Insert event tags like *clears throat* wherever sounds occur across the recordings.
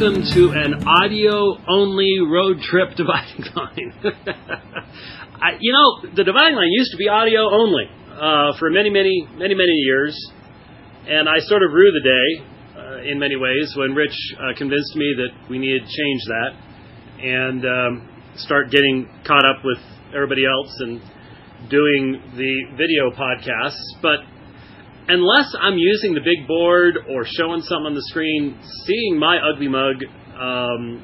welcome to an audio only road trip dividing *laughs* line. I, you know, the dividing line used to be audio only uh, for many, many, many, many years, and I sort of rue the day uh, in many ways when Rich uh, convinced me that we needed to change that and um, start getting caught up with everybody else and doing the video podcasts. But unless I'm using the big board or showing something on the screen, seeing my ugly mug, um,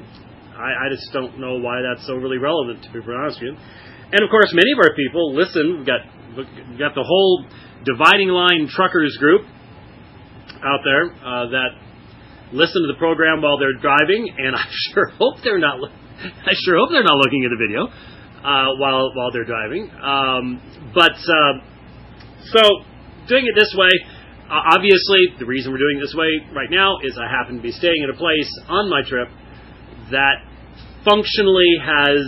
I, I, just don't know why that's overly relevant, to be honest with you. And of course, many of our people listen. We've got we've got the whole dividing line truckers group out there uh, that listen to the program while they're driving, and I *laughs* sure hope they're not. I sure hope they're not looking at the video uh, while while they're driving. Um, but uh, so doing it this way, uh, obviously, the reason we're doing it this way right now is I happen to be staying at a place on my trip that functionally has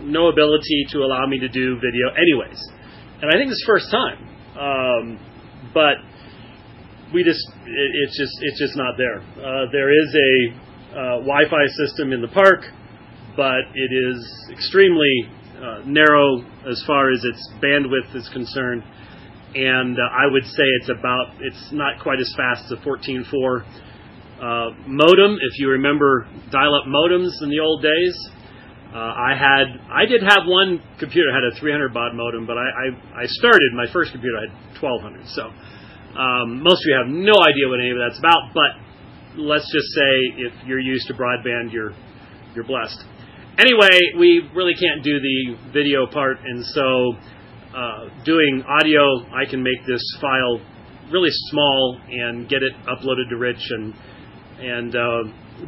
no ability to allow me to do video, anyways. And I think it's first time, um, but we just it, it's just it's just not there. Uh, there is a uh, Wi-Fi system in the park, but it is extremely uh, narrow as far as its bandwidth is concerned and uh, I would say it's about it's not quite as fast as a 14.4 uh, modem. If you remember dial-up modems in the old days, uh, I had I did have one computer I had a 300 baud modem, but I, I, I started my first computer I had 1200. So um, most of you have no idea what any of that's about, but let's just say if you're used to broadband, you're you're blessed. Anyway, we really can't do the video part, and so uh, doing audio, I can make this file really small and get it uploaded to Rich. And and uh,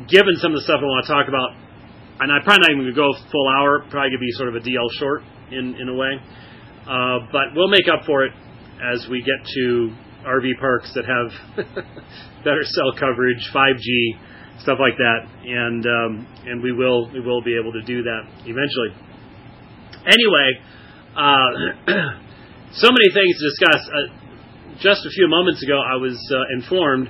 given some of the stuff I want to talk about, and I probably not even going to go full hour. Probably going to be sort of a DL short in in a way. Uh, but we'll make up for it as we get to RV parks that have *laughs* better cell coverage, 5G, stuff like that, and um, and we will we will be able to do that eventually. Anyway, uh, *clears throat* so many things to discuss. Uh, just a few moments ago, I was uh, informed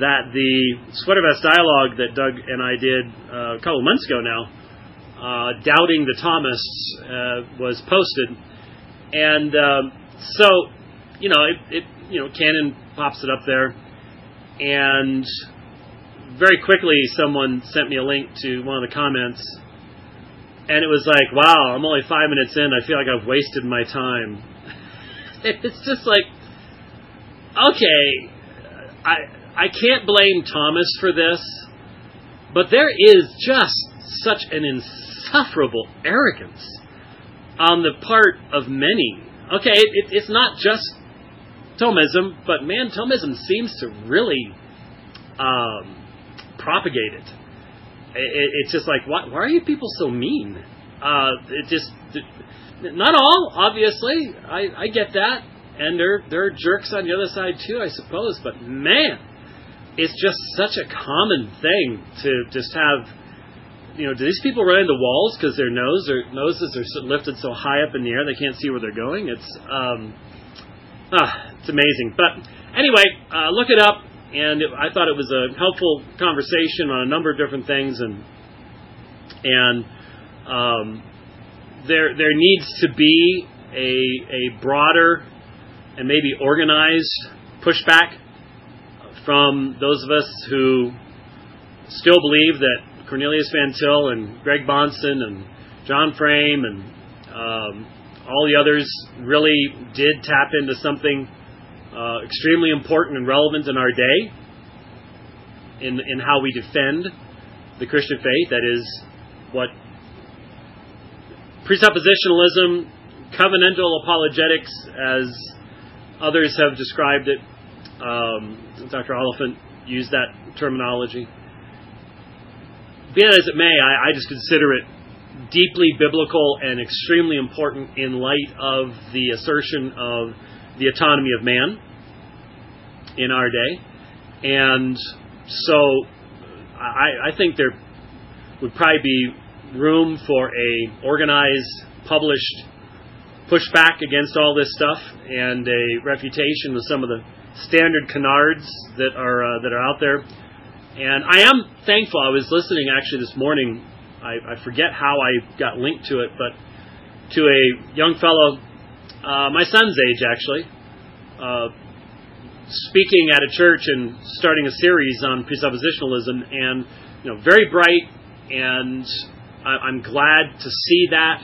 that the Sweater Vest dialogue that Doug and I did uh, a couple of months ago now, uh, doubting the Thomists, was posted, and um, so you know it, it you know Canon pops it up there, and very quickly someone sent me a link to one of the comments and it was like, wow, I'm only five minutes in. I feel like I've wasted my time. *laughs* it's just like, okay, I I can't blame Thomas for this, but there is just such an insufferable arrogance on the part of many. Okay, it, it, it's not just Thomism, but man, Thomism seems to really um, propagate it it, it's just like, why, why are you people so mean? Uh, it just, not all, obviously. I, I get that. And there, there are jerks on the other side too, I suppose. But man, it's just such a common thing to just have. You know, do these people run into walls because their nose or noses are lifted so high up in the air they can't see where they're going? It's um, ah, it's amazing. But anyway, uh, look it up and it, I thought it was a helpful conversation on a number of different things, and and um, there there needs to be a a broader and maybe organized pushback from those of us who still believe that Cornelius Van Til and Greg Bahnsen and John Frame and um, all the others really did tap into something uh, extremely important and relevant in our day in, in how we defend the Christian faith. That is what presuppositionalism, covenantal apologetics, as others have described it. Um, Dr. Oliphint used that terminology. Be that as it may, I, I just consider it deeply biblical and extremely important in light of the assertion of the autonomy of man in our day. And so I, I think there would probably be room for a organized, published pushback against all this stuff and a refutation of some of the standard canards that are uh, that are out there. And I am thankful. I was listening actually this morning. I, I forget how I got linked to it, but to a young fellow, uh, my son's age actually, uh, speaking at a church and starting a series on presuppositionalism, and you know, very bright, and I, am glad to see that.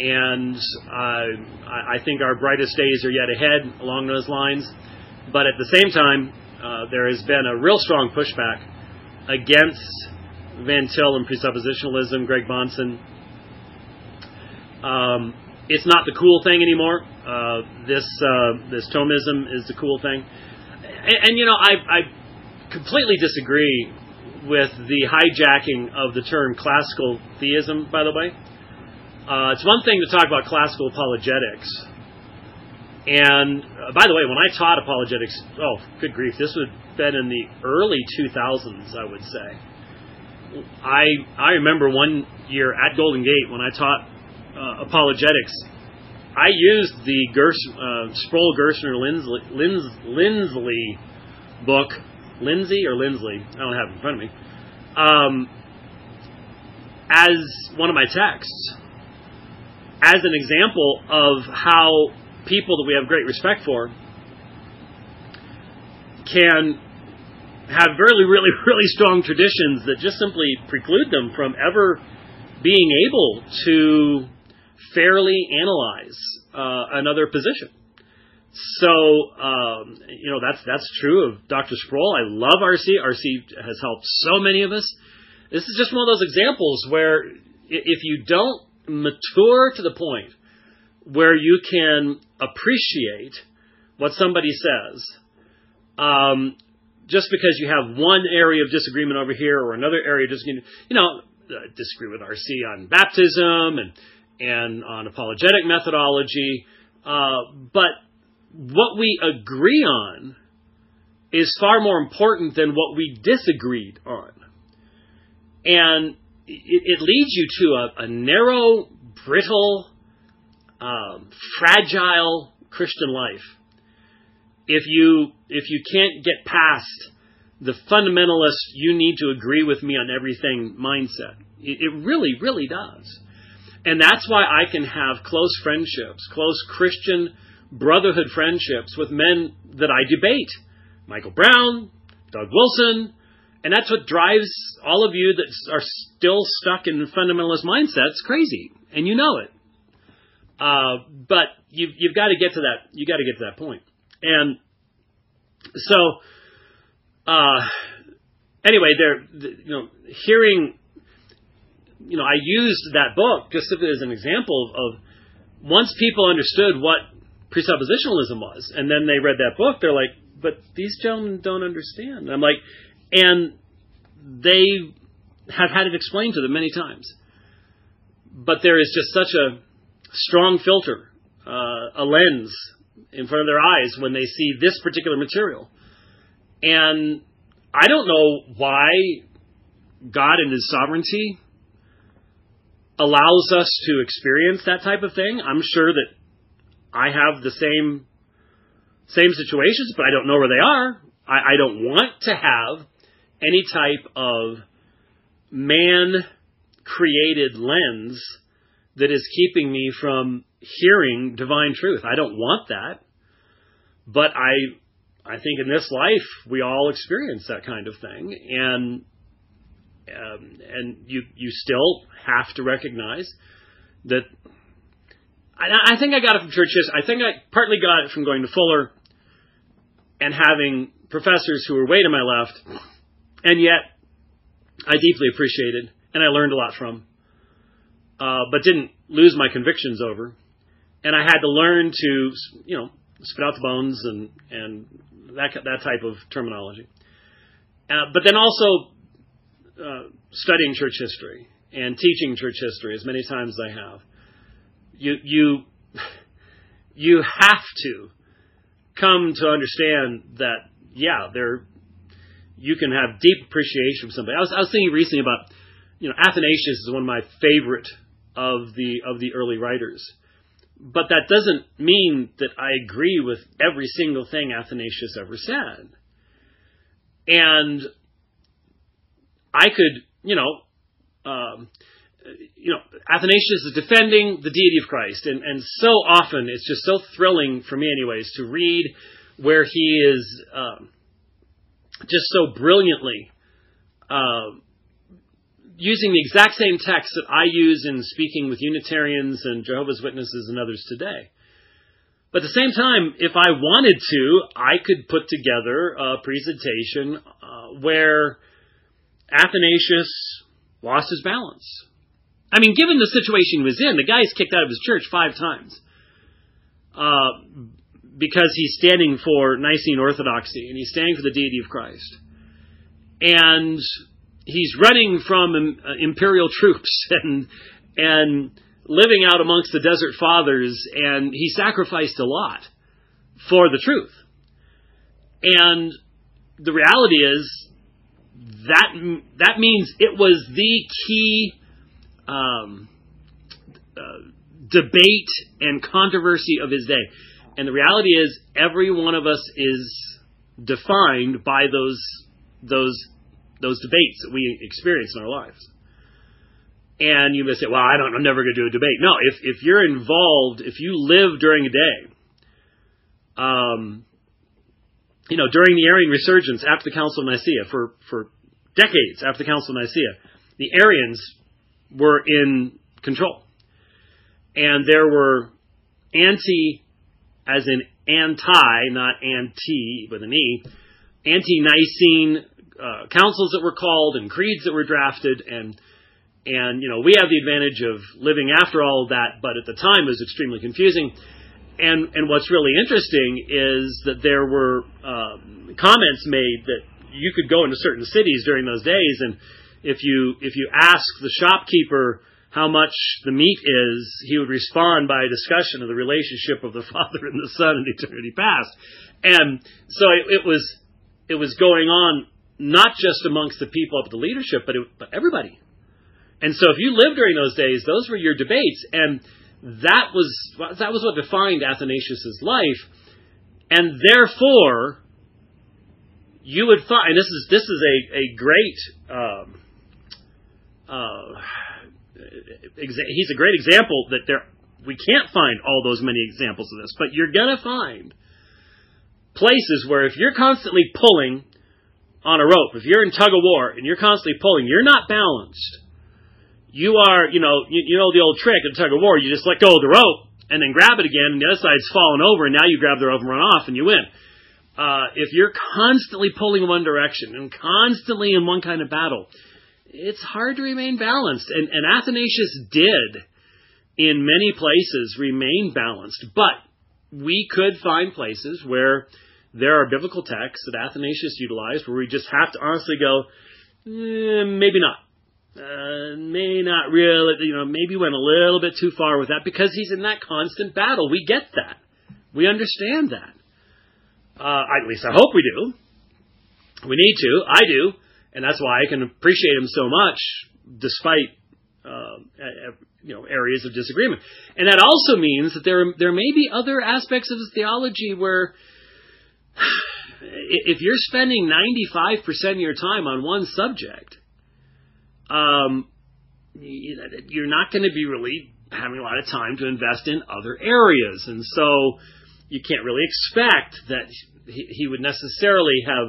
And uh, I think our brightest days are yet ahead along those lines. But at the same time, uh, there has been a real strong pushback against Van Til and presuppositionalism, Greg Bahnsen. Um, it's not the cool thing anymore. Uh, this uh, this Thomism is the cool thing, and, and you know I, I completely disagree with the hijacking of the term classical theism. By the way, uh, it's one thing to talk about classical apologetics, and uh, by the way, when I taught apologetics, oh good grief, this would have been in the early 2000s, I would say. I I remember one year at Golden Gate when I taught uh, apologetics, I used the Gers, uh, Sproul Gerstner Lindsley, book, Lindsay or Lindsley, I don't have it in front of me, um, as one of my texts, as an example of how people that we have great respect for can have really, really, *laughs* really strong traditions that just simply preclude them from ever being able to fairly analyze uh, another position. So um, you know that's that's true of Dr. Sproul. I love RC. RC has helped so many of us. This is just one of those examples where if you don't mature to the point where you can appreciate what somebody says, um, just because you have one area of disagreement over here or another area of disagreement, you know, uh, disagree with RC on baptism and and on apologetic methodology. Uh, but what we agree on is far more important than what we disagreed on. And it, it leads you to a, a narrow, brittle, um, fragile Christian life. If you if you can't get past the fundamentalist, you need to agree with me on everything mindset. It, it really, really does. And that's why I can have close friendships, close Christian brotherhood friendships with men that I debate. Michael Brown, Doug Wilson, and that's what drives all of you that are still stuck in fundamentalist mindsets crazy, and you know it. Uh, but you've, you've got to get to that. You got to get to that point. And so, uh, anyway, there, you know, hearing you know, I used that book just as an example of once people understood what presuppositionalism was, and then they read that book, they're like, but these gentlemen don't understand. I'm like, and they have had it explained to them many times. But there is just such a strong filter, uh, a lens in front of their eyes when they see this particular material. And I don't know why God in His sovereignty allows us to experience that type of thing. I'm sure that I have the same same situations, but I don't know where they are. I, I don't want to have any type of man created lens that is keeping me from hearing divine truth. I don't want that. But I I think in this life we all experience that kind of thing and um, and you you still have to recognize that. I, I think I got it from church. I think I partly got it from going to Fuller and having professors who were way to my left, and yet I deeply appreciated and I learned a lot from, uh, but didn't lose my convictions over. And I had to learn to, you know, spit out the bones and and that that type of terminology. Uh, but then also uh, studying church history and teaching church history as many times as I have, you you *laughs* you have to come to understand that yeah, there you can have deep appreciation for somebody. I was I was thinking recently about you know Athanasius is one of my favorite of the of the early writers. But that doesn't mean that I agree with every single thing Athanasius ever said. And I could, you know, um, you know, Athanasius is defending the deity of Christ, and, and so often it's just so thrilling for me, anyways, to read where he is um, just so brilliantly uh, using the exact same text that I use in speaking with Unitarians and Jehovah's Witnesses and others today. But at the same time, if I wanted to, I could put together a presentation uh, where Athanasius lost his balance. I mean, given the situation he was in, the guy's kicked out of his church five times uh, because he's standing for Nicene Orthodoxy and he's standing for the deity of Christ. And he's running from uh, imperial troops *laughs* and and living out amongst the desert fathers, and he sacrificed a lot for the truth. And the reality is that that means it was the key um, uh, debate and controversy of his day. And the reality is, every one of us is defined by those those those debates that we experience in our lives. And you may say, "Well, I don't. I'm never going to do a debate." No, if if you're involved, if you live during a day, um, you know, during the Arian resurgence after the Council of Nicaea, for for decades after the Council of Nicaea, the Arians were in control, and there were anti, as in anti, not anti with an e, anti-Nicene uh, councils that were called and creeds that were drafted. And and you know we have the advantage of living after all of that but at the time it was extremely confusing and and what's really interesting is that there were um, comments made that you could go into certain cities during those days and if you if you ask the shopkeeper how much the meat is, he would respond by a discussion of the relationship of the *laughs* Father and the Son in eternity past. And so it, it was it was going on not just amongst the people at the leadership, but, it, but everybody. And so if you lived during those days, those were your debates, and that was that was what defined Athanasius's life, and therefore you would find and this is this is a a great um, uh, exa- he's a great example that there we can't find all those many examples of this, but you're gonna find places where if you're constantly pulling on a rope, if you're in tug of war and you're constantly pulling, you're not balanced. You are, you know, you, you know the old trick in tug of war. You just let go of the rope and then grab it again, and the other side's falling over, and now you grab the rope and run off, and you win. Uh, if you're constantly pulling in one direction and constantly in one kind of battle, it's hard to remain balanced. And, and Athanasius did, in many places, remain balanced. But we could find places where there are biblical texts that Athanasius utilized where we just have to honestly go, eh, maybe not. Uh, may not really, you know, maybe went a little bit too far with that because he's in that constant battle. We get that. We understand that. Uh, at least I hope we do. We need to. I do. And that's why I can appreciate him so much despite, uh, you know, areas of disagreement. And that also means that there, there may be other aspects of his theology where, *sighs* if you're spending 95% of your time on one subject, um, you're not going to be really having a lot of time to invest in other areas. And so you can't really expect that he, would necessarily have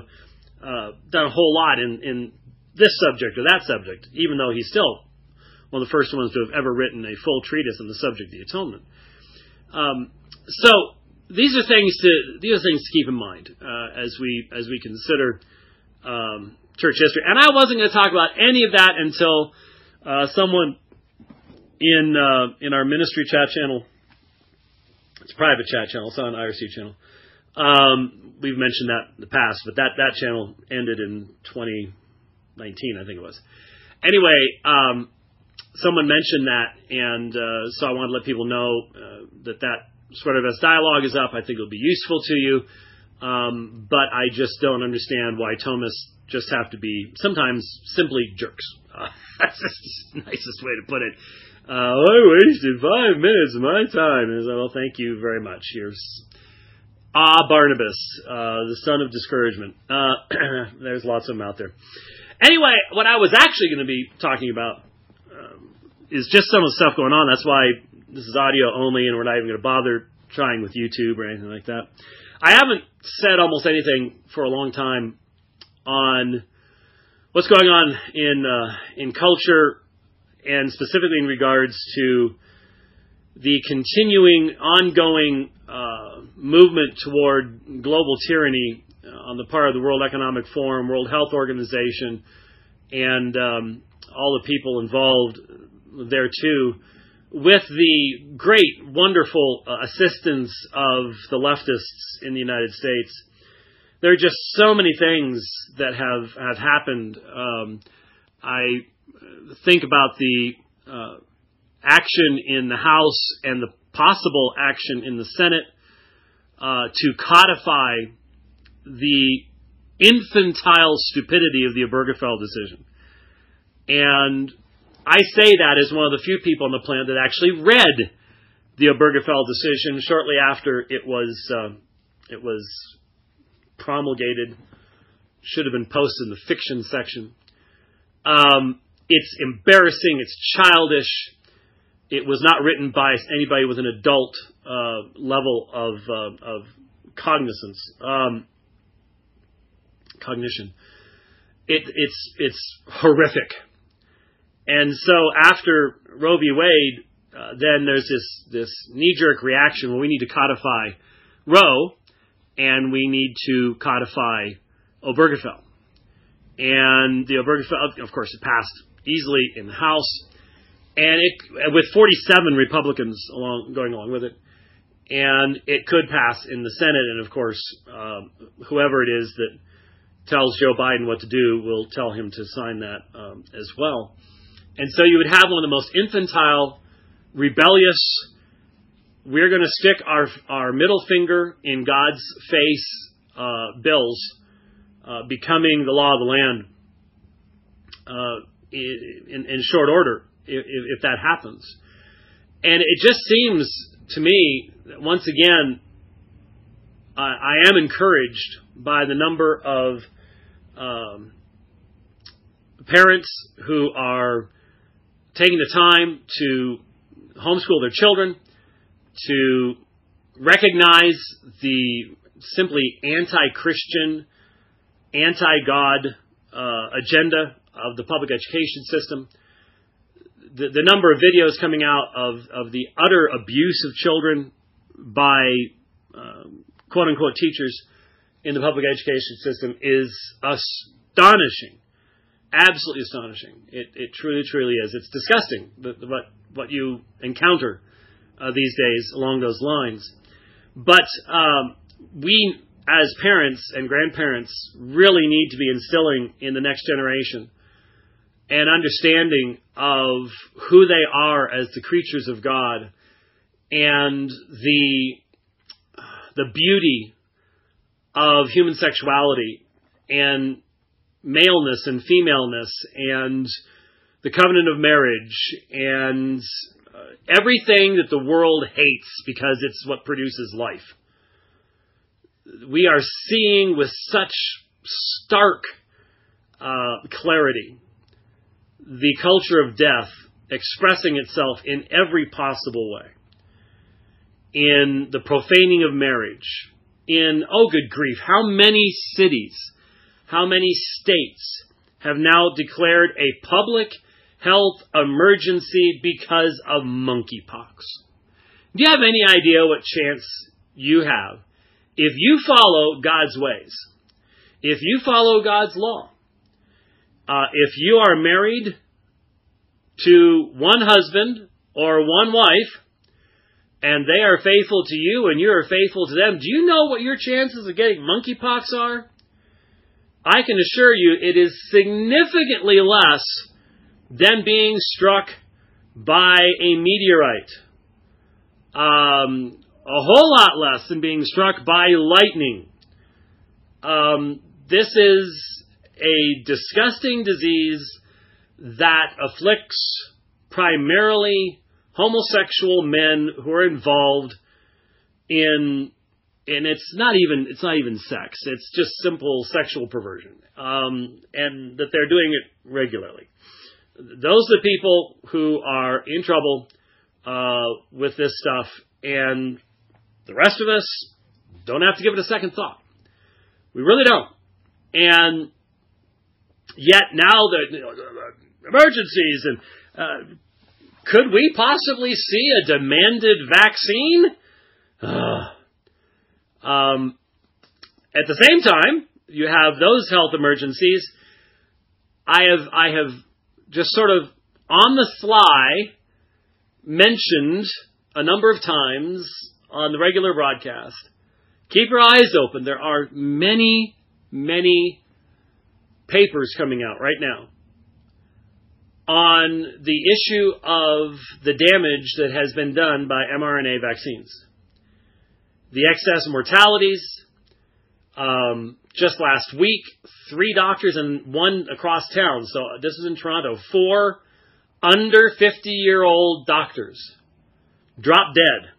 uh, done a whole lot in, in this subject or that subject, even though he's still one of the first ones to have ever written a full treatise on the subject of the atonement. Um, so these are things to these are things to keep in mind uh, as we as we consider um, church history. And I wasn't going to talk about any of that until uh, someone in uh, in our ministry chat channel. It's a private chat channel. It's an IRC channel. Um, we've mentioned that in the past, but that that channel ended in 2019, I think it was. Anyway, um, someone mentioned that, and uh, so I wanted to let people know uh, that that of as dialogue is up, I think it'll be useful to you. Um, but I just don't understand why Thomists just have to be sometimes simply jerks. Uh, *laughs* that's the nicest way to put it. Uh, I wasted five minutes of my time. And I said, well, thank you very much. Here's Ah Barnabas, uh, the son of discouragement. Uh, *clears throat* there's lots of them out there. Anyway, what I was actually going to be talking about um, is just some of the stuff going on. That's why this is audio only, and we're not even going to bother trying with YouTube or anything like that. I haven't said almost anything for a long time on what's going on in uh, in culture, and specifically in regards to the continuing, ongoing uh, movement toward global tyranny uh, on the part of the World Economic Forum, World Health Organization, and um, all the people involved there too, with the great, wonderful uh, assistance of the leftists in the United States. There are just so many things that have have happened. Um, I think about the uh, action in the House and the possible action in the Senate uh, to codify the infantile stupidity of the Obergefell decision. And I say that as one of the few people on the planet that actually read the Obergefell decision shortly after it was uh, it was promulgated. Should have been posted in the fiction section. Um, it's embarrassing. It's childish. It was not written by anybody with an adult uh, level of uh, of cognizance, um, cognition. It, it's it's horrific. And so after Roe v. Wade, uh, then there's this this knee jerk reaction where we need to codify Roe, and we need to codify Obergefell. And the Obergefell, of course, it passed easily in the House and it with 47 Republicans along going along with it, and it could pass in the Senate. And of course, uh, whoever it is that tells Joe Biden what to do will tell him to sign that um, as well. And so you would have one of the most infantile, rebellious. We're going to stick our our middle finger in God's face uh, bills uh, becoming the law of the land uh, in, in short order if, if that happens. And it just seems to me, once again, I am encouraged by the number of um, parents who are taking the time to homeschool their children, to recognize the simply anti Christian, anti God uh, agenda of the public education system the, the number of videos coming out of, of the utter abuse of children by uh, quote unquote teachers in the public education system is astonishing. Absolutely astonishing. It, it truly, truly is. It's disgusting what, what you encounter uh, these days along those lines. But um, we, as parents and grandparents, really need to be instilling in the next generation an understanding of who they are as the creatures of God and the the beauty of human sexuality and maleness and femaleness and the covenant of marriage and everything that the world hates because it's what produces life. We are seeing with such stark uh, clarity the culture of death expressing itself in every possible way. In the profaning of marriage, in, oh good grief, how many cities, how many states have now declared a public health emergency because of monkeypox? Do you have any idea what chance you have if you follow God's ways? If you follow God's law? uh, if you are married to one husband or one wife, and they are faithful to you and you are faithful to them, do you know what your chances of getting monkeypox are? I can assure you it is significantly less than being struck by a meteorite. Um, a whole lot less than being struck by lightning. Um, this is a disgusting disease that afflicts primarily homosexual men who are involved in and it's not even it's not even sex. It's just simple sexual perversion, um, and that they're doing it regularly. Those are the people who are in trouble uh, with this stuff, and the rest of us don't have to give it a second thought. We really don't. And yet now the, you know, emergencies and uh, could we possibly see a demanded vaccine? *sighs* Um, at the same time, you have those health emergencies. I have I have just sort of on the fly mentioned a number of times on the regular broadcast. Keep your eyes open. There are many, many papers coming out right now on the issue of the damage that has been done by mRNA vaccines. The excess mortalities. Um, just last week, three doctors and one across town. So this is in Toronto. Four under 50 year old doctors dropped dead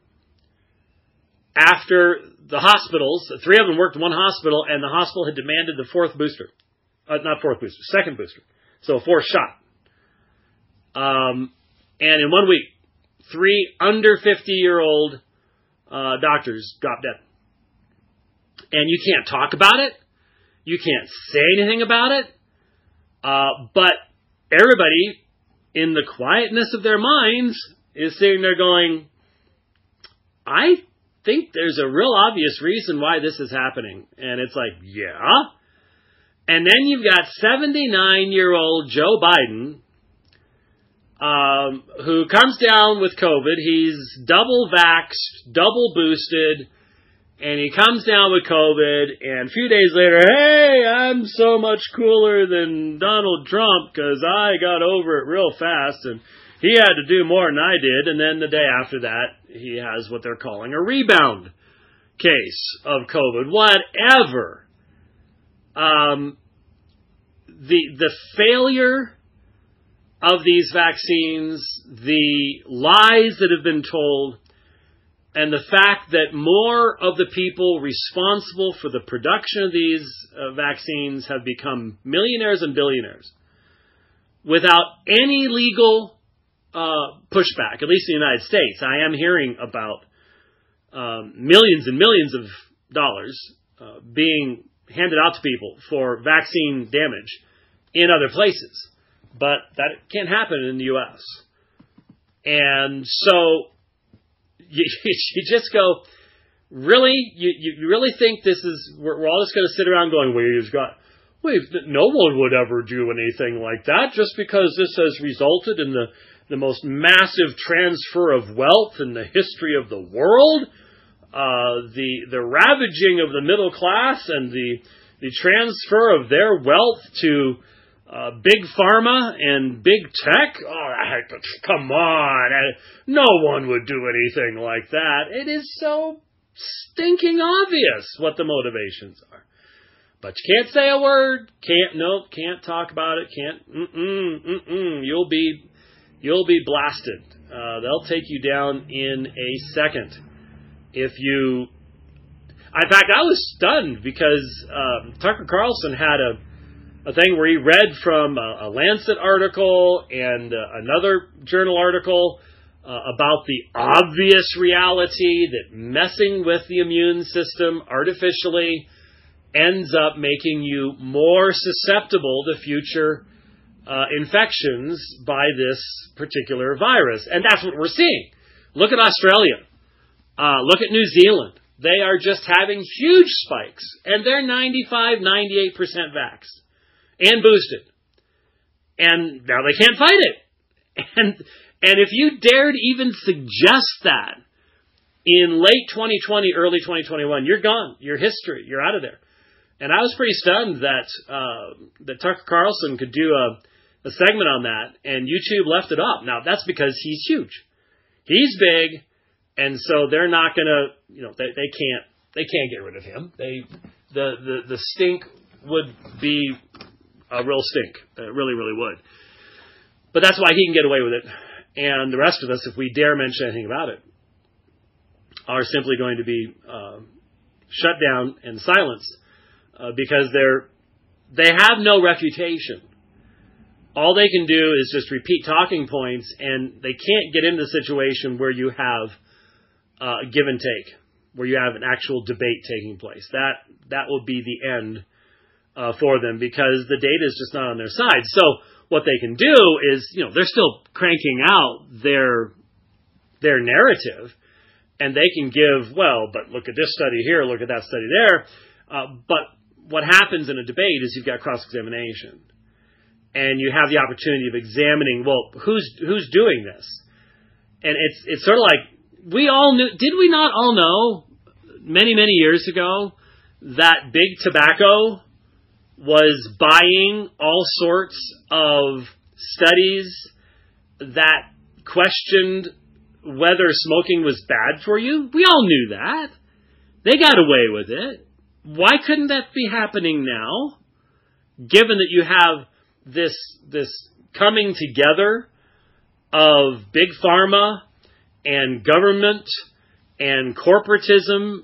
after the hospitals, three of them worked in one hospital, and the hospital had demanded the fourth booster. Uh, not fourth booster, second booster. So a fourth shot. Um, and in one week, three under 50 year old uh, doctors dropped dead. And you can't talk about it. You can't say anything about it. Uh, but everybody, in the quietness of their minds, is sitting there going, I think there's a real obvious reason why this is happening. And it's like, yeah. And then you've got 79 year old Joe Biden, um, who comes down with COVID. He's double vaxxed, double boosted, and he comes down with COVID. And a few days later, hey, I'm so much cooler than Donald Trump because I got over it real fast. And he had to do more than I did, and then the day after that, he has what they're calling a rebound case of COVID. Whatever. Um, the the failure of these vaccines, the lies that have been told, and the fact that more of the people responsible for the production of these uh, vaccines have become millionaires and billionaires without any legal uh, pushback, at least in the United States. I am hearing about um, millions and millions of dollars uh, being handed out to people for vaccine damage in other places, but that can't happen in the U.S. And so you, *laughs* you just go, really? You, you really think this is, we're, we're all just going to sit around going, well, you've got, wait, no one would ever do anything like that just because this has resulted in the the most massive transfer of wealth in the history of the world, uh, the the ravaging of the middle class, and the the transfer of their wealth to uh, big pharma and big tech. Oh, come on! No one would do anything like that. It is so stinking obvious what the motivations are. But you can't say a word. Can't nope. Can't talk about it. Can't. Mm mm mm mm. You'll be you'll be blasted. Uh, they'll take you down in a second. If you, in fact, I was stunned because um, Tucker Carlson had a, a thing where he read from a, a Lancet article and uh, another journal article uh, about the obvious reality that messing with the immune system artificially ends up making you more susceptible to future uh, infections by this particular virus. And that's what we're seeing. Look at Australia. Uh, look at New Zealand. They are just having huge spikes, and they're 95, 98% vaxxed and boosted. And now they can't fight it. *laughs* And, and if you dared even suggest that in late 2020, early 2021, you're gone. You're history. You're out of there. And I was pretty stunned that uh, that Tucker Carlson could do a a segment on that, and YouTube left it up. Now that's because he's huge, he's big, and so they're not gonna, you know, they, they can't they can't get rid of him. They the the the stink would be a real stink. It really really would. But that's why he can get away with it, and the rest of us, if we dare mention anything about it, are simply going to be uh, shut down and silenced uh, because they're they have no refutation. All they can do is just repeat talking points, and they can't get into the situation where you have uh, give and take, where you have an actual debate taking place. That that will be the end uh, for them because the data is just not on their side. So what they can do is, you know, they're still cranking out their their narrative, and they can give, well, but look at this study here, look at that study there. Uh, but what happens in a debate is you've got cross examination, and you have the opportunity of examining, well, who's who's doing this, and it's it's sort of like we all knew. Did we not all know many many years ago that big tobacco was buying all sorts of studies that questioned whether smoking was bad for you. We all knew that. They got away with it. Why couldn't that be happening now? Given that you have this this coming together of big pharma and government and corporatism,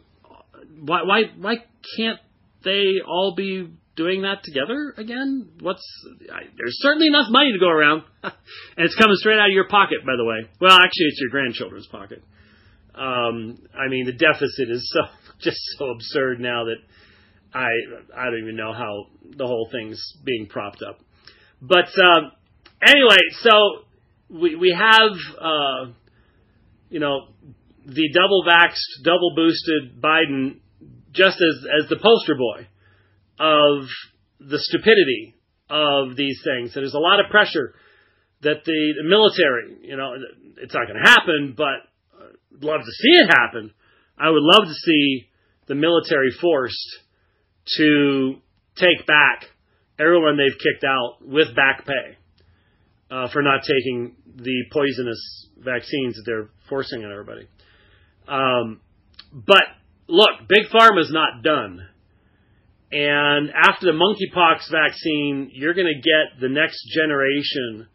why why why can't they all be doing that together again? What's I, there's certainly enough money to go around, *laughs* and it's coming straight out of your pocket, by the way. Well, actually, it's your grandchildren's pocket. Um, I mean, the deficit is so *laughs* just so absurd now that I I don't even know how the whole thing's being propped up. But uh, anyway, so we we have uh, you know the double vaxxed, double boosted Biden just as as the poster boy of the stupidity of these things. And there's a lot of pressure that the, the military, you know, it's not going to happen, but I'd love to see it happen. I would love to see the military forced to take back everyone they've kicked out with back pay uh, for not taking the poisonous vaccines that they're forcing on everybody. Um, but look, big pharma's not done. And after the monkeypox vaccine, you're going to get the next generation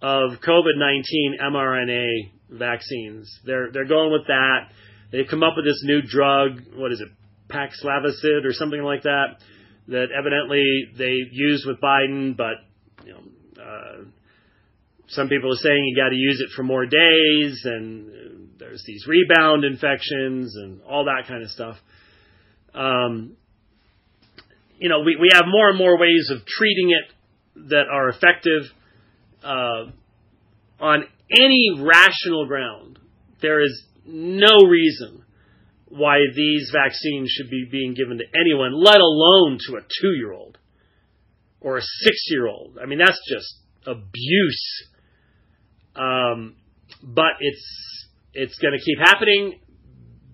of COVID 19 mRNA vaccines. They're, they're going with that. They've come up with this new drug. What is it? Paxlovid or something like that. That evidently they used with Biden, but you know, uh, some people are saying you got to use it for more days, and there's these rebound infections and all that kind of stuff. Um, you know, we, we have more and more ways of treating it that are effective uh, on any rational ground. There is no reason why these vaccines should be being given to anyone, let alone to a two year old or a six year old. I mean, that's just abuse. Um, but it's it's going to keep happening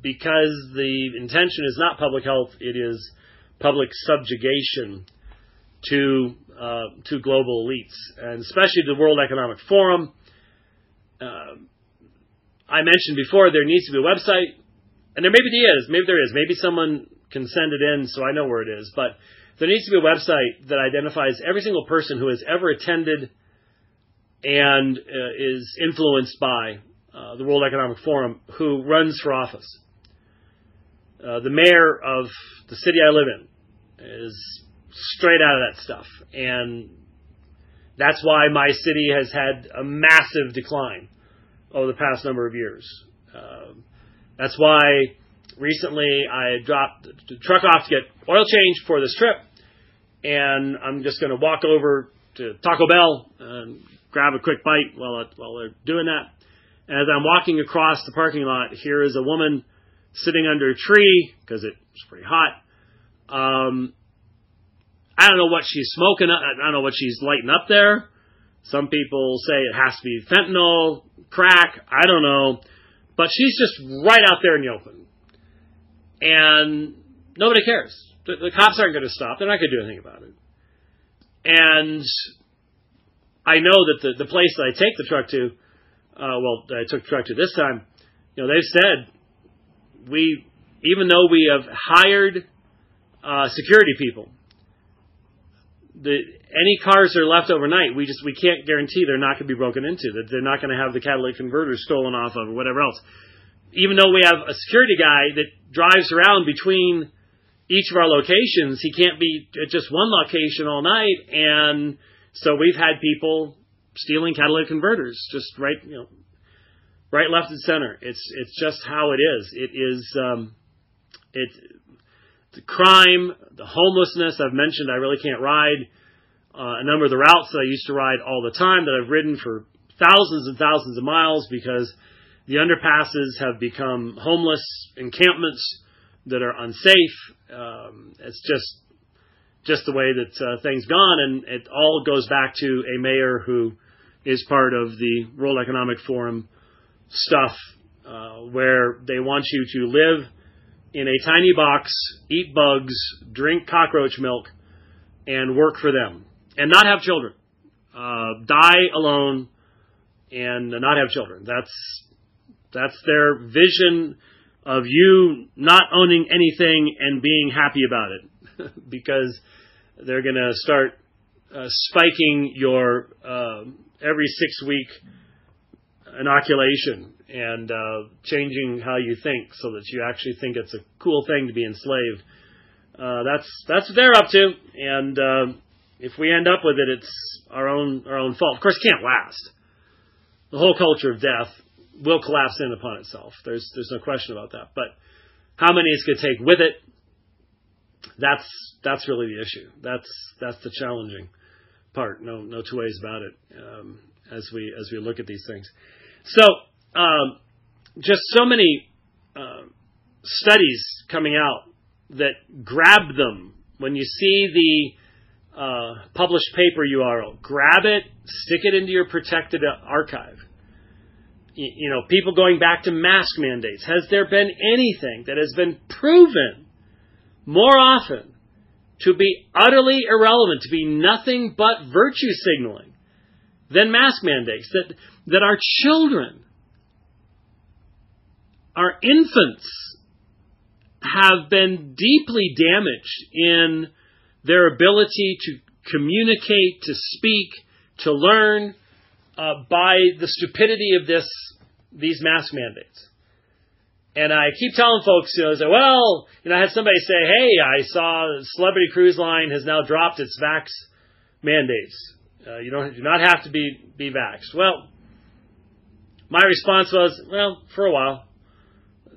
because the intention is not public health; it is public subjugation to uh, to global elites, and especially the World Economic Forum. Uh, I mentioned before there needs to be a website, and there maybe is, maybe there is, maybe someone can send it in so I know where it is, but there needs to be a website that identifies every single person who has ever attended and uh, is influenced by uh, the World Economic Forum who runs for office. Uh, the mayor of the city I live in is straight out of that stuff. And that's why my city has had a massive decline over the past number of years. Uh, that's why recently I dropped the truck off to get oil change for this trip, and I'm just going to walk over to Taco Bell and grab a quick bite while while they're doing that. As I'm walking across the parking lot, here is a woman sitting under a tree because it's pretty hot, um, I don't know what she's smoking. I don't know what she's lighting up there. Some people say it has to be fentanyl, crack. I don't know. But she's just right out there in the open. And nobody cares. The, the cops aren't going to stop. They're not going to do anything about it. And I know that the, the place that I take the truck to, uh, well, I took the truck to this time, you know, they've said we, even though we have hired uh, security people. The, any cars that are left overnight, we just we can't guarantee they're not going to be broken into. That they're not going to have the catalytic converters stolen off of or whatever else. even though we have a security guy that drives around between each of our locations, he can't be at just one location all night. And so we've had people stealing catalytic converters just right, you know, right, left, and center. It's it's just how it is. It is um, it the crime, the homelessness. I've mentioned I really can't ride uh, a number of the routes that I used to ride all the time that I've ridden for thousands and thousands of miles because the underpasses have become homeless encampments that are unsafe. Um, it's just just the way that uh, things gone, and it all goes back to a mayor who is part of the World Economic Forum stuff, uh, where they want you to live in a tiny box, eat bugs, drink cockroach milk, and work for them, and not have children, uh, die alone, and not have children. That's that's their vision of you not owning anything and being happy about it *laughs* because they're going to start uh, spiking your uh, every six week inoculation and uh, changing how you think so that you actually think it's a cool thing to be enslaved. Uh, that's that's what they're up to, and uh, if we end up with it, it's our own our own fault. Of course, it can't last. The whole culture of death will collapse in upon itself. There's there's no question about that. But how many it's going to take with it? That's that's really the issue. That's that's the challenging part. No no two ways about it. Um, as we as we look at these things, so um, just so many uh, studies coming out that grab them when you see the uh, published paper URL. Grab it, stick it into your protected archive you know, people going back to mask mandates. Has there been anything that has been proven more often to be utterly irrelevant, to be nothing but virtue signaling than mask mandates? That, that our children, our infants, have been deeply damaged in their ability to communicate, to speak, to learn, uh, by the stupidity of this these mask mandates. And I keep telling folks, you know, I say, well, you know, I had somebody say, hey, I saw Celebrity Cruise Line has now dropped its vax mandates. Uh, you don't do not have to be be vaxxed. Well, my response was, well, for a while,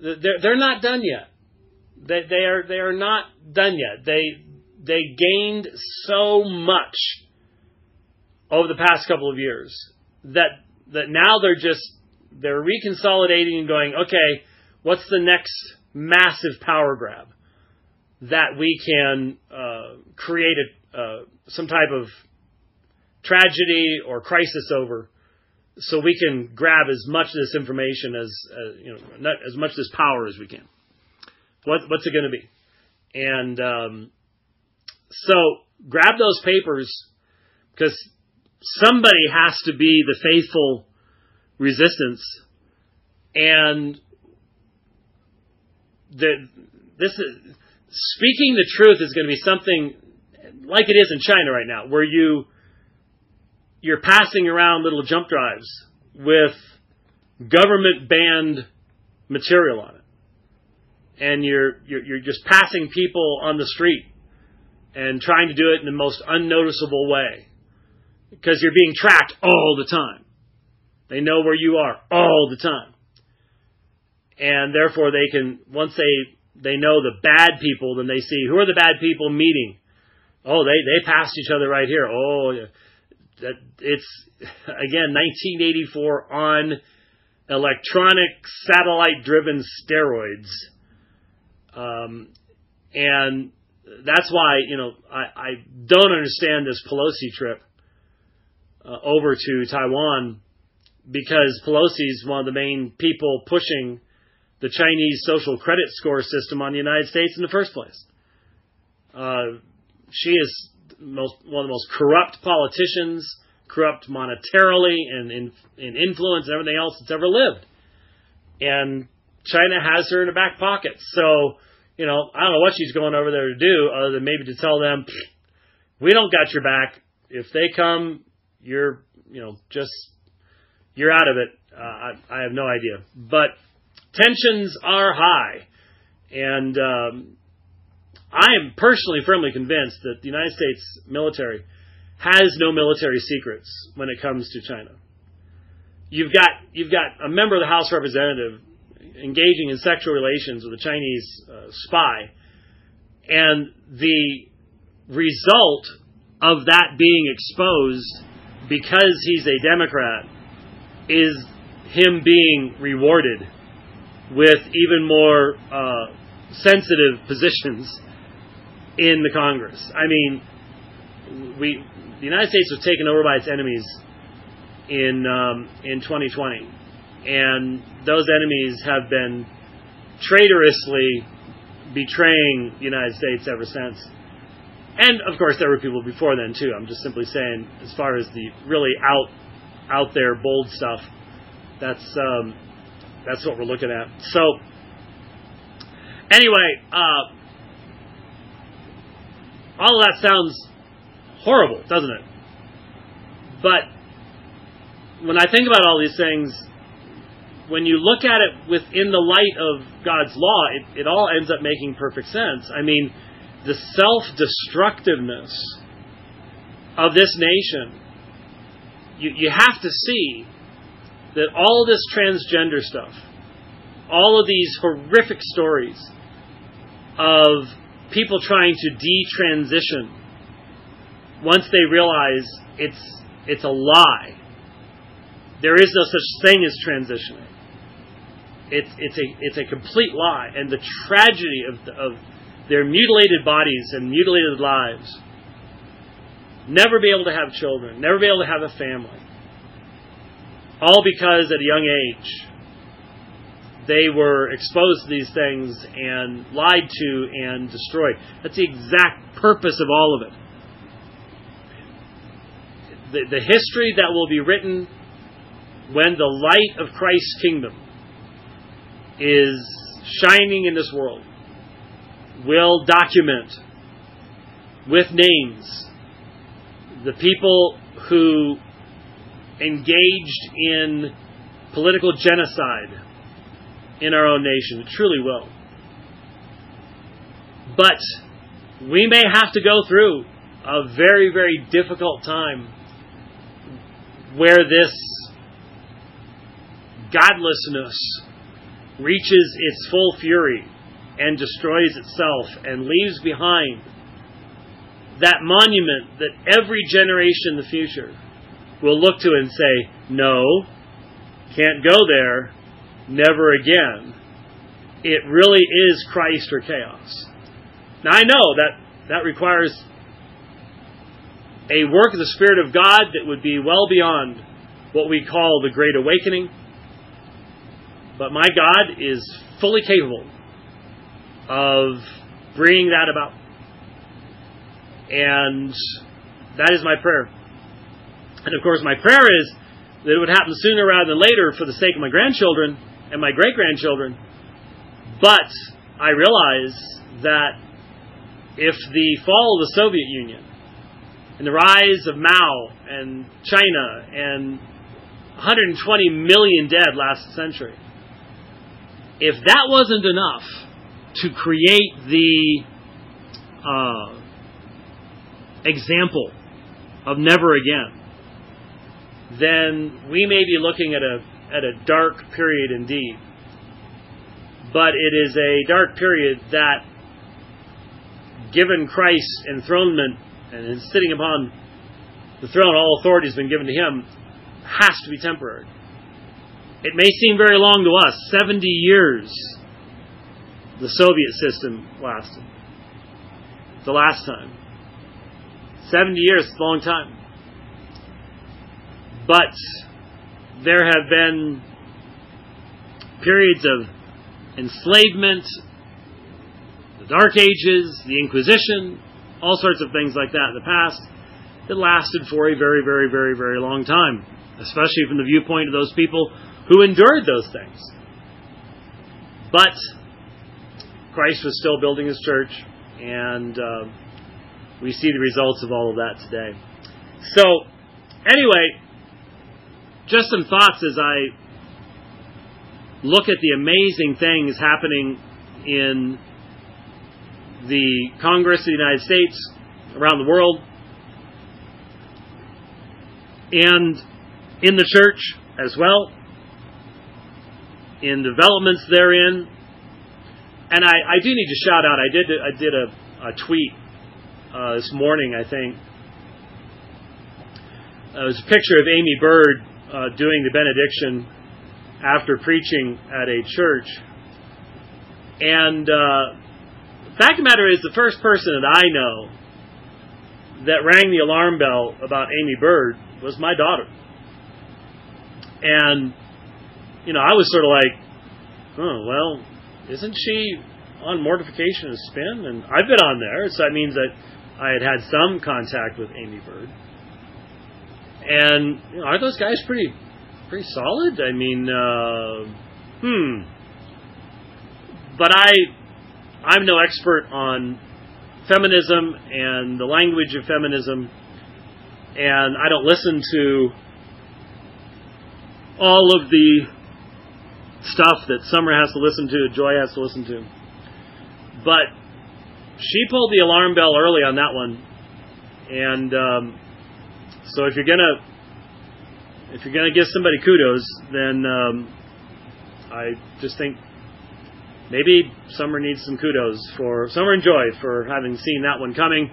they're they're not done yet. They they are they are not done yet. They they gained so much over the past couple of years that that now they're just they're reconsolidating and going, okay, what's the next massive power grab that we can uh, create a, uh, some type of tragedy or crisis over, so we can grab as much of this information as uh, you know, not as much of this power as we can. What, what's it going to be? And um, so grab those papers because somebody has to be the faithful resistance, and the, this is, speaking the truth is going to be something like it is in China right now, where you you're passing around little jump drives with government banned material on it, and you're, you're you're just passing people on the street and trying to do it in the most unnoticeable way because you're being tracked all the time. They know where you are all the time. And therefore they can, once they, they know the bad people, then they see who are the bad people meeting. Oh, they, they passed each other right here. Oh, that it's, again, 1984 on electronic satellite driven steroids. Um, and that's why, you know, I, I don't understand this Pelosi trip uh, over to Taiwan because Pelosi is one of the main people pushing the Chinese social credit score system on the United States in the first place. Uh, she is most, one of the most corrupt politicians, corrupt monetarily and in, in influence and everything else that's ever lived. And China has her in the back pocket. So, you know, I don't know what she's going over there to do other than maybe to tell them, we don't got your back. If they come, you're, you know, just, you're out of it. Uh, I, I have no idea. But tensions are high. And um, I am personally firmly convinced that the United States military has no military secrets when it comes to China. You've got you've got a member of the House representative engaging in sexual relations with a Chinese uh, spy, and the result of that being exposed because he's a Democrat is him being rewarded with even more uh, sensitive *laughs* positions in the Congress. I mean, we the United States was taken over by its enemies in um, in 2020, and those enemies have been traitorously betraying the United States ever since. And of course, there were people before then too. I'm just simply saying, as far as the really out out there bold stuff, that's um, that's what we're looking at. So anyway, uh, all of that sounds horrible, doesn't it? But when I think about all these things, when you look at it within the light of God's law, it, it all ends up making perfect sense. I mean, the self destructiveness of this nation, you, you have to see that all this transgender stuff, all of these horrific stories of people trying to detransition once they realize it's it's a lie. There is no such thing as transitioning. It's it's a it's a complete lie, and the tragedy of of their mutilated bodies and mutilated lives. Never be able to have children, never be able to have a family. All because at a young age they were exposed to these things and lied to and destroyed. That's the exact purpose of all of it. The, the history that will be written when the light of Christ's kingdom is shining in this world will document with names the people who engaged in political genocide in our own nation. It truly will. But we may have to go through a very, very difficult time where this godlessness reaches its full fury and destroys itself and leaves behind that monument that every generation in the future will look to and say, no, can't go there, never again. It really is Christ or chaos. Now I know that that requires a work of the Spirit of God that would be well beyond what we call the Great Awakening. But my God is fully capable of bringing that about. And that is my prayer. And of course, my prayer is that it would happen sooner rather than later for the sake of my grandchildren and my great grandchildren. But I realize that if the fall of the Soviet Union and the rise of Mao and China and 120 million dead last century, if that wasn't enough to create the uh, example of never again, then we may be looking at a at a dark period indeed. But it is a dark period that, given Christ's enthronement and his sitting upon the throne, all authority has been given to him, has to be temporary. It may seem very long to us 70 years the Soviet system lasted. The last time. 70 years a long time. But there have been periods of enslavement, the Dark Ages, the Inquisition, all sorts of things like that in the past that lasted for a very, very, very, very long time, especially from the viewpoint of those people who endured those things. But Christ was still building his church, and uh, we see the results of all of that today. So, anyway, just some thoughts as I look at the amazing things happening in the Congress of the United States, around the world, and in the church as well, in developments therein. And I, I do need to shout out. I did I did a, a tweet uh, this morning, I think. Uh, it was a picture of Aimee Byrd uh, doing the benediction after preaching at a church. And uh, the fact of the matter is, the first person that I know that rang the alarm bell about Aimee Byrd was my daughter. And, you know, I was sort of like, oh, well, isn't she on Mortification of Spin? And I've been on there, so that means that I had had some contact with Aimee Byrd. And you know, are those guys pretty pretty solid? I mean, uh, hmm. But I I'm no expert on feminism and the language of feminism, and I don't listen to all of the stuff that Summer has to listen to, Joy has to listen to. But she pulled the alarm bell early on that one, and um, so if you're gonna if you're gonna give somebody kudos, then um, I just think maybe Summer needs some kudos for Summer and Joy for having seen that one coming.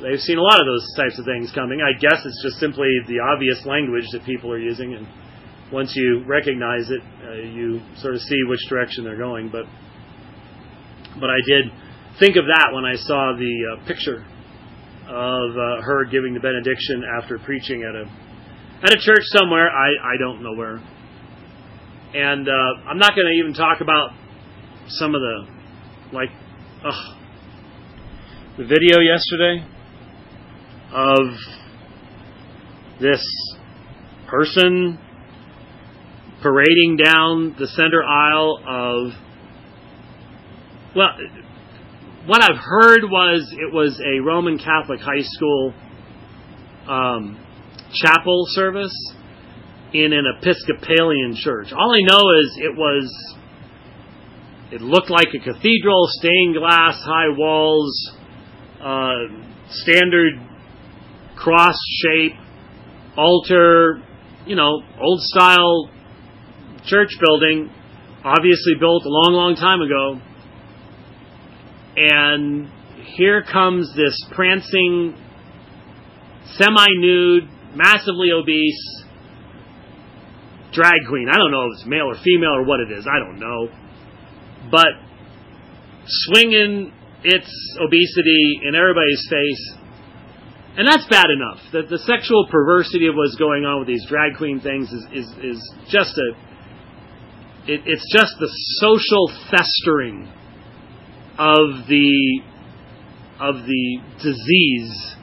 They've seen a lot of those types of things coming. I guess it's just simply the obvious language that people are using, and once you recognize it, uh, you sort of see which direction they're going. But but I did think of that when I saw the uh, picture of uh, her giving the benediction after preaching at a at a church somewhere. I I don't know where. And uh, I'm not going to even talk about some of the like the video yesterday of this person parading down the center aisle of well what I've heard was it was a Roman Catholic high school um, chapel service in an Episcopalian church. All I know is it was it looked like a cathedral, stained glass, high walls, uh, standard cross shape, altar, you know, old style church building, obviously built a long, long time ago. And here comes this prancing, semi nude, massively obese drag queen. I don't know if it's male or female or what it is. I don't know but swinging its obesity in everybody's face. And that's bad enough. That the sexual perversity of what's going on with these drag queen things is, is, is just a. It, it's just the social festering of the of the disease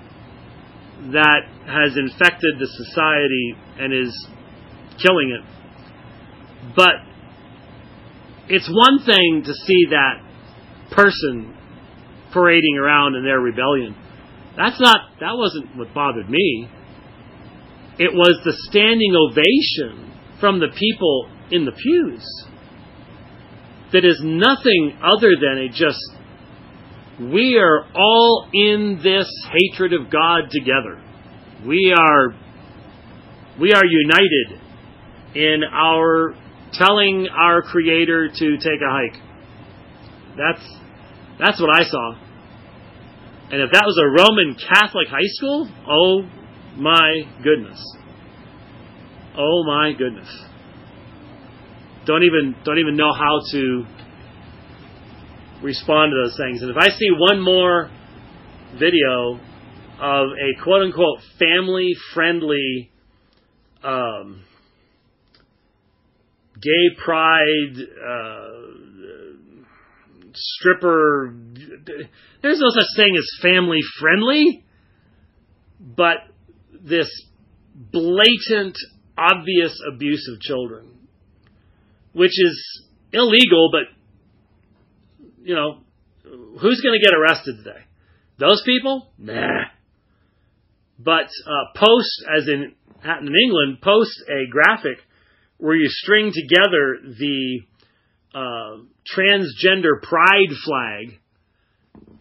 that has infected the society and is killing it. But it's one thing to see that person parading around in their rebellion. That's not that wasn't what bothered me. It was the standing ovation from the people in the pews that is nothing other than a just we are all in this hatred of God together. We are we are united in our telling our Creator to take a hike. That's that's what I saw. And if that was a Roman Catholic high school, oh my goodness. Oh my goodness. Don't even don't even know how to respond to those things. And if I see one more video of a quote unquote family friendly um, gay pride, uh, stripper. There's no such thing as family friendly, but this blatant, obvious abuse of children, which is illegal, but you know, who's going to get arrested today? Those people? Nah. But uh, post, as in in England, post a graphic where you string together the uh, transgender pride flag.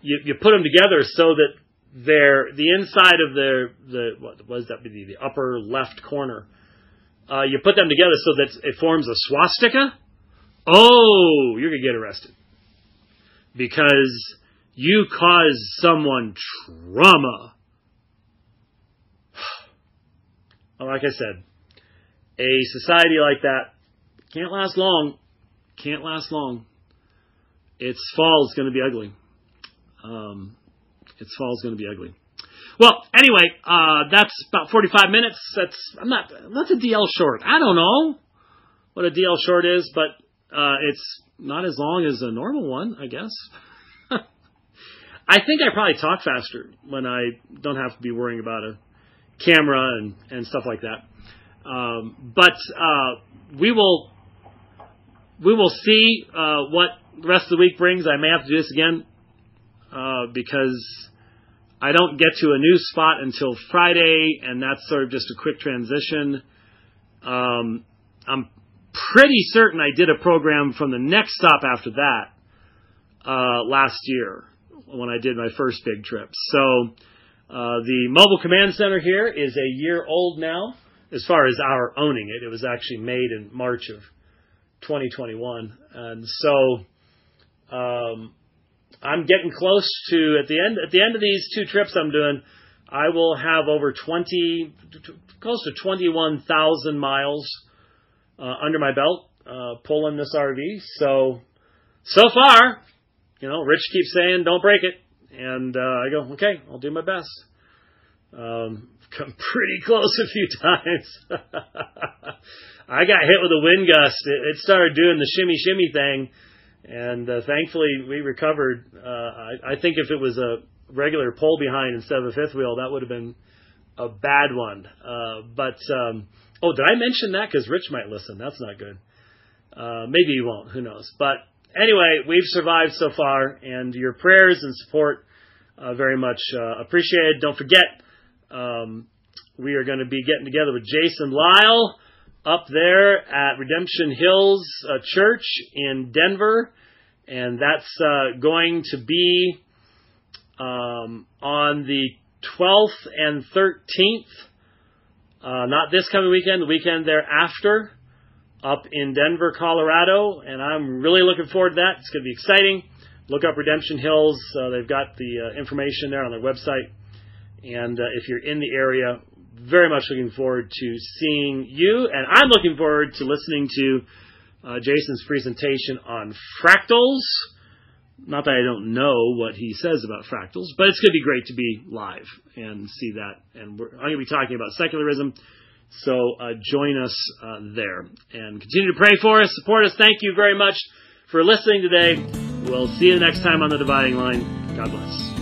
You, you put them together so that they're the inside of their the what was that be the upper left corner. Uh, you put them together so that it forms a swastika. Oh, you're gonna get arrested because you caused someone trauma. *sighs* like I said, a society like that can't last long. Can't last long. Its fall is going to be ugly. Um, its fall is going to be ugly. Well, anyway, uh, that's about 45 minutes. That's I'm not. That's a DL short? I don't know what a DL short is, but uh, it's not as long as a normal one, I guess. *laughs* I think I probably talk faster when I don't have to be worrying about a camera and, and stuff like that. Um, but uh, we will we will see uh, what the rest of the week brings. I may have to do this again uh, because I don't get to a new spot until Friday, and that's sort of just a quick transition. Um, I'm pretty certain I did a program from the next stop after that uh, last year when I did my first big trip. So uh, the mobile command center here is a year old now, as far as our owning it. It was actually made in March of 2021, and so um, I'm getting close to at the end at the end of these two trips I'm doing. I will have over 20, close to 21,000 miles uh, under my belt uh, pulling this RV. So, so far, you know, Rich keeps saying, don't break it. And uh, I go, okay, I'll do my best. Um, *laughs* come pretty close a few times. *laughs* I got hit with a wind gust. It, it started doing the shimmy shimmy thing, and uh, thankfully we recovered. Uh, I, I think if it was a regular pull behind instead of a fifth wheel, that would have been a bad one. Uh, but um, oh, did I mention that? Because Rich might listen. That's not good. Uh, maybe he won't. Who knows? But anyway, we've survived so far, and your prayers and support uh, very much uh, appreciated. Don't forget, um, we are going to be getting together with Jason Lisle up there at Redemption Hills uh, Church in Denver, and that's uh, going to be um, on the 12th and 13th. Uh, not this coming weekend, the weekend thereafter up in Denver, Colorado, and I'm really looking forward to that. It's going to be exciting. Look up Redemption Hills. Uh, they've got the uh, information there on their website. And uh, if you're in the area, very much looking forward to seeing you. And I'm looking forward to listening to uh, Jason's presentation on fractals. Not that I don't know what he says about fractals, but it's going to be great to be live and see that. And I'm going to be talking about secularism so uh, join us uh, there and continue to pray for us, support us. Thank you very much for listening today. We'll see you next time on the dividing line. God bless.